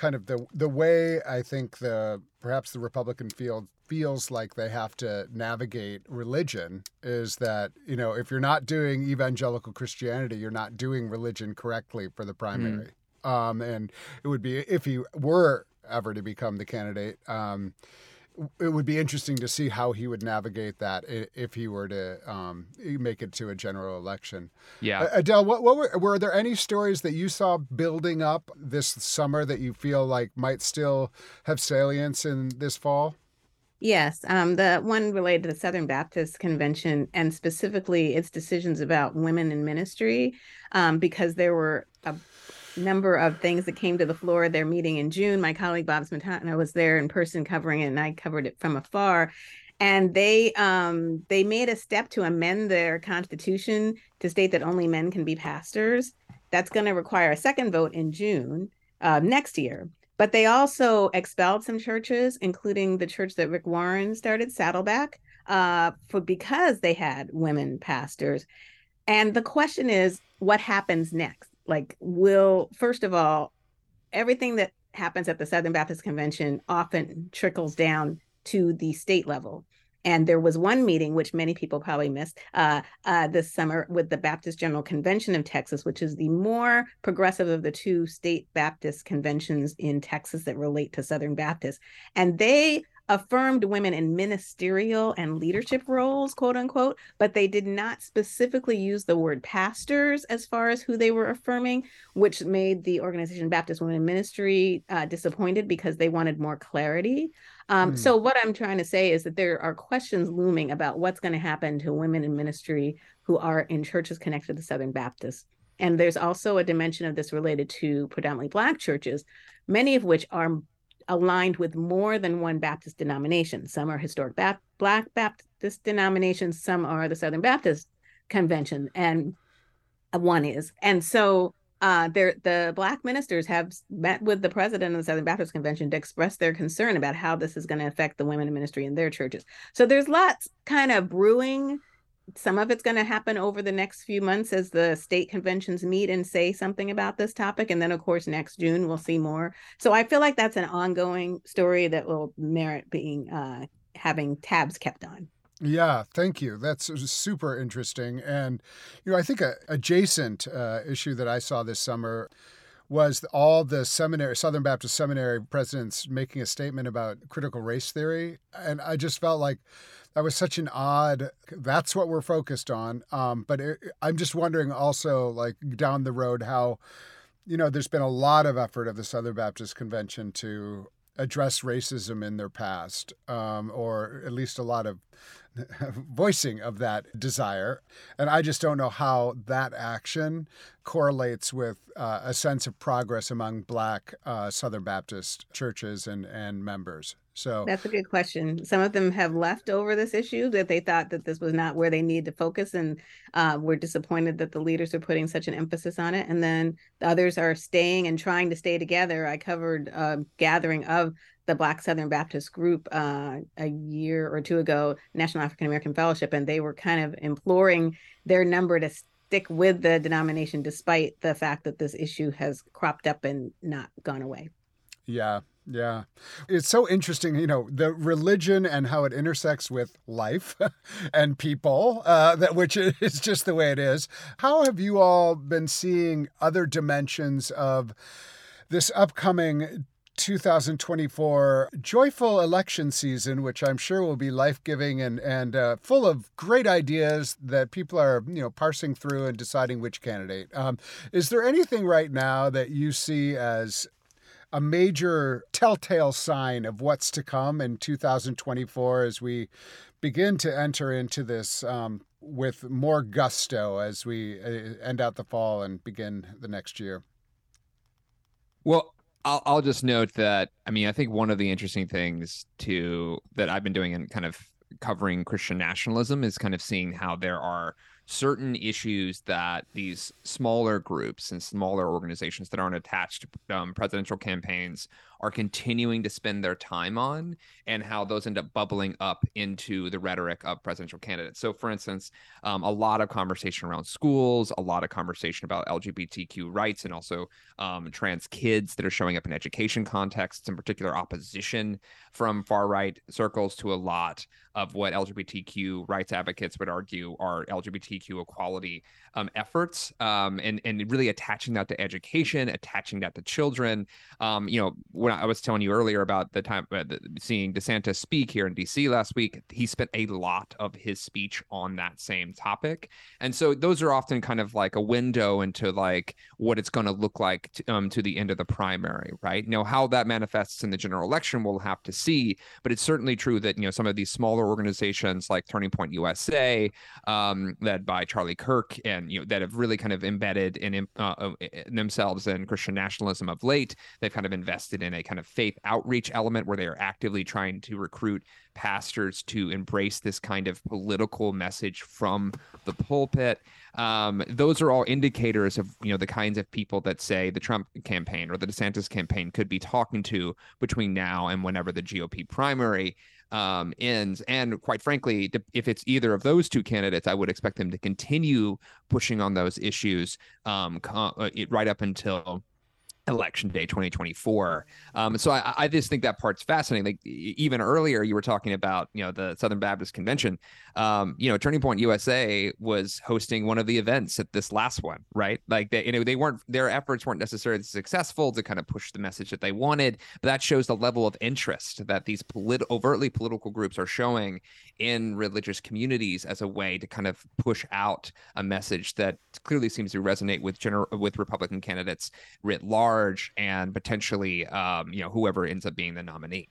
kind of the the way I think the perhaps the Republican field feels like they have to navigate religion is that you know if you're not doing evangelical Christianity, you're not doing religion correctly for the primary. Mm. Um, and it would be if he were ever to become the candidate. Um, it would be interesting to see how he would navigate that if he were to um, make it to a general election. Yeah, Adelle, what, what were were there any stories that you saw building up this summer that you feel like might still have salience in this fall? Yes, um, the one related to the Southern Baptist Convention and specifically its decisions about women in ministry, um, because there were a number of things that came to the floor at their meeting in June. My colleague Bob Smietana was there in person covering it, and I covered it from afar. And they um, they made a step to amend their constitution to state that only men can be pastors. That's going to require a second vote in June uh, next year. But they also expelled some churches, including the church that Rick Warren started, Saddleback, uh, for because they had women pastors. And the question is, what happens next? Like, will, first of all, everything that happens at the Southern Baptist Convention often trickles down to the state level. And there was one meeting, which many people probably missed uh, uh, this summer, with the Baptist General Convention of Texas, which is the more progressive of the two state Baptist conventions in Texas that relate to Southern Baptists. And they affirmed women in ministerial and leadership roles, quote unquote, but they did not specifically use the word pastors as far as who they were affirming, which made the organization Baptist Women in Ministry uh, disappointed because they wanted more clarity. Um, mm. So, what I'm trying to say is that there are questions looming about what's going to happen to women in ministry who are in churches connected to Southern Baptists. And there's also a dimension of this related to predominantly Black churches, many of which are aligned with more than one Baptist denomination. Some are historic Black Baptist denominations, some are the Southern Baptist Convention, and one is. And so uh, the Black ministers have met with the president of the Southern Baptist Convention to express their concern about how this is going to affect the women in ministry in their churches. So there's lots kind of brewing some of it's going to happen over the next few months as the state conventions meet and say something about this topic and then of course next june we'll see more so i feel like that's an ongoing story that will merit being uh, having tabs kept on yeah, thank you. That's super interesting. And, you know, I think a adjacent uh, issue that I saw this summer was all the seminary, Southern Baptist Seminary presidents making a statement about critical race theory. And I just felt like that was such an odd that's what we're focused on um, but it, i'm just wondering also like down the road how you know there's been a lot of effort of the southern baptist convention to address racism in their past um, or at least a lot of *laughs* voicing of that desire and i just don't know how that action correlates with uh, a sense of progress among black uh, southern baptist churches and, and members so that's a good question. Some of them have left over this issue that they thought that this was not where they need to focus, and uh, were disappointed that the leaders are putting such an emphasis on it. And then the others are staying and trying to stay together. I covered a gathering of the Black Southern Baptist group uh, a year or two ago, National African American Fellowship, and they were kind of imploring their number to stick with the denomination despite the fact that this issue has cropped up and not gone away. Yeah, yeah. It's so interesting, you know, the religion and how it intersects with life *laughs* and people, uh, that which is just the way it is. How have you all been seeing other dimensions of this upcoming 2024 joyful election season, which I'm sure will be life giving and and uh, full of great ideas that people are you know parsing through and deciding which candidate. Um, is there anything right now that you see as a major telltale sign of what's to come in 2024 as we begin to enter into this um, with more gusto as we uh, end out the fall and begin the next year. Well, I'll, I'll just note that I mean I think one of the interesting things to that I've been doing in kind of covering Christian nationalism is kind of seeing how there are certain issues that these smaller groups and smaller organizations that aren't attached to um, presidential campaigns are continuing to spend their time on and how those end up bubbling up into the rhetoric of presidential candidates. So, for instance, um, a lot of conversation around schools, a lot of conversation about LGBTQ rights and also um, trans kids that are showing up in education contexts, in particular, opposition from far right circles to a lot of what LGBTQ rights advocates would argue are LGBTQ equality um, efforts, um, and and really attaching that to education, attaching that to children. Um, you know, when I was telling you earlier about the time uh, the, seeing DeSantis speak here in DC last week, he spent a lot of his speech on that same topic, and so those are often kind of like a window into like what it's going to look like to, um, to the end of the primary, right? Know how that manifests in the general election, we'll have to see, but it's certainly true that you know some of these smaller organizations like Turning Point USA, um, led by Charlie Kirk and and you know that have really kind of embedded in, uh, uh, themselves in Christian nationalism of late. They've kind of invested in a kind of faith outreach element where they are actively trying to recruit pastors to embrace this kind of political message from the pulpit. Um, those are all indicators of you know the kinds of people that say the Trump campaign or the DeSantis campaign could be talking to between now and whenever the GOP primary um, ends. And quite frankly, if it's either of those two candidates, I would expect them to continue pushing on those issues um, uh, right up until election day 2024 um, so I, I, just think that part's fascinating. Like even earlier you were talking about you know the southern baptist convention. Um, you know turning point usa was hosting one of the events at this last one right? Like they you know they weren't their efforts weren't necessarily successful to kind of push the message that they wanted but that shows the level of interest that these polit- overtly political groups are showing in religious communities as a way to kind of push out a message that clearly seems to resonate with general with republican candidates writ large large and potentially, um, you know, whoever ends up being the nominee.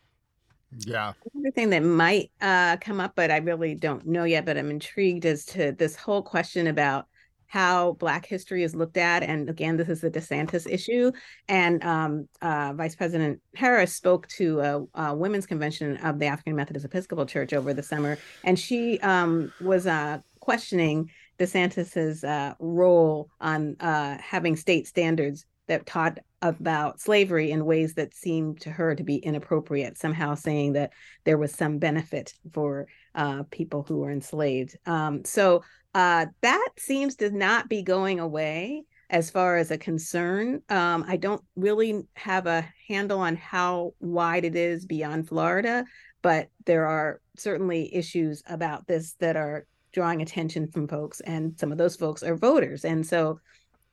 Yeah. Another thing that might uh, come up, but I really don't know yet, but I'm intrigued as to this whole question about how Black history is looked at. And again, this is the DeSantis issue. And um, uh, Vice President Harris spoke to a, a, women's convention of the African Methodist Episcopal Church over the summer, and she um, was uh, questioning DeSantis's uh, role on uh, having state standards that taught about slavery in ways that seemed to her to be inappropriate, somehow saying that there was some benefit for uh, people who were enslaved. Um, so uh, that seems to not be going away as far as a concern. Um, I don't really have a handle on how wide it is beyond Florida, but there are certainly issues about this that are drawing attention from folks, and some of those folks are voters. And so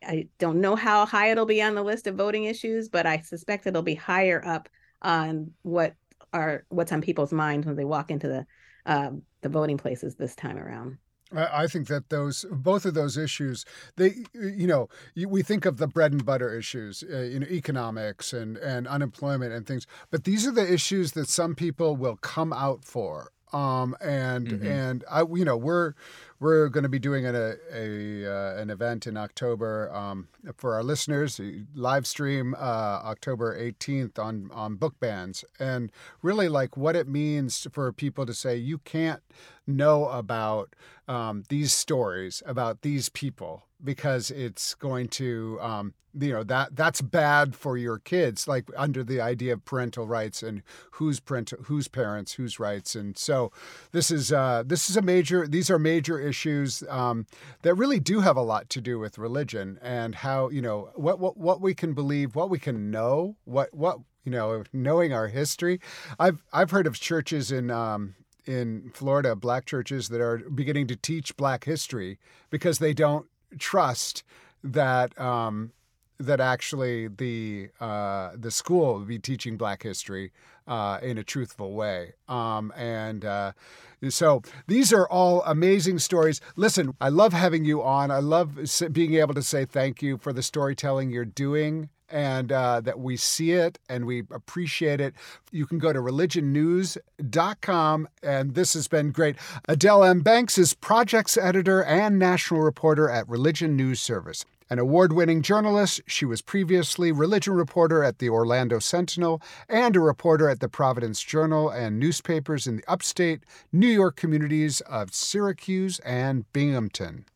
I don't know how high it'll be on the list of voting issues, but I suspect it'll be higher up on what are what's on people's minds when they walk into the um, the voting places this time around. I think that those both of those issues, they you know, we think of the bread and butter issues, uh, you know, economics and and unemployment and things, but these are the issues that some people will come out for. Um, and mm-hmm. and I you know we're we're going to be doing an, a, a uh, an event in October um, for our listeners, live stream uh, October 18th on on book bans, and really like what it means for people to say you can't know about um, these stories about these people because it's going to um, you know that that's bad for your kids like under the idea of parental rights and who's parental whose parents whose rights. And so this is uh, this is a major these are major issues um, that really do have a lot to do with religion and how you know what what what we can believe what we can know what what you know knowing our history. I've i've heard of churches in um, in Florida, black churches that are beginning to teach black history because they don't trust that um, that actually the uh, the school will be teaching Black history uh, in a truthful way. Um, and uh, so these are all amazing stories. Listen, I love having you on. I love being able to say thank you for the storytelling you're doing and uh, that we see it and we appreciate it. You can go to religionnews.com, and this has been great. Adelle M. Banks is projects editor and national reporter at Religion News Service. An award winning journalist, she was previously religion reporter at the Orlando Sentinel and a reporter at the Providence Journal and newspapers in the upstate New York communities of Syracuse and Binghamton.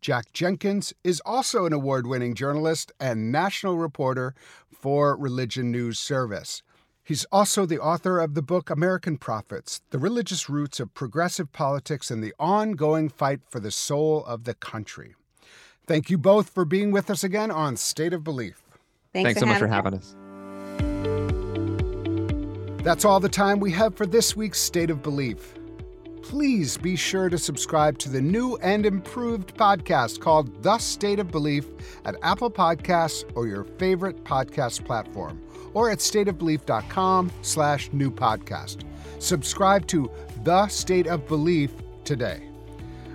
Jack Jenkins is also an award winning journalist and national reporter for Religion News Service. He's also the author of the book American Prophets The Religious Roots of Progressive Politics and the Ongoing Fight for the Soul of the Country. Thank you both for being with us again on State of Belief. Thanks, Thanks so much for having us. That's all the time we have for this week's State of Belief. Please be sure to subscribe to the new and improved podcast called The State of Belief at Apple Podcasts or your favorite podcast platform, or at stateofbelief.com slash new podcast. Subscribe to The State of Belief today.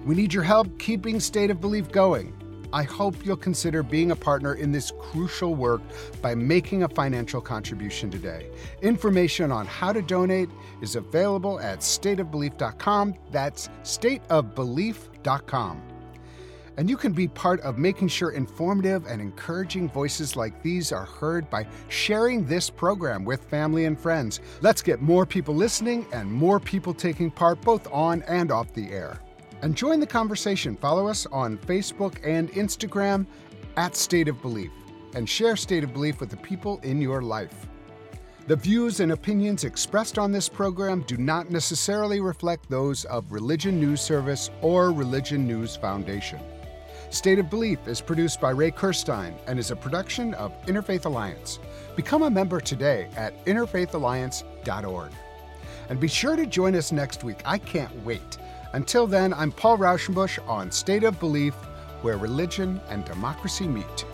We need your help keeping State of Belief going. I hope you'll consider being a partner in this crucial work by making a financial contribution today. Information on how to donate is available at stateofbelief.com. That's stateofbelief.com. And you can be part of making sure informative and encouraging voices like these are heard by sharing this program with family and friends. Let's get more people listening and more people taking part both on and off the air and join the conversation. Follow us on Facebook and Instagram at State of Belief and share State of Belief with the people in your life. The views and opinions expressed on this program do not necessarily reflect those of Religion News Service or Religion News Foundation. State of Belief is produced by Ray Kirstein and is a production of Interfaith Alliance. Become a member today at interfaithalliance.org. And be sure to join us next week. I can't wait. Until then, I'm Paul Rauschenbusch on State of Belief, where religion and democracy meet.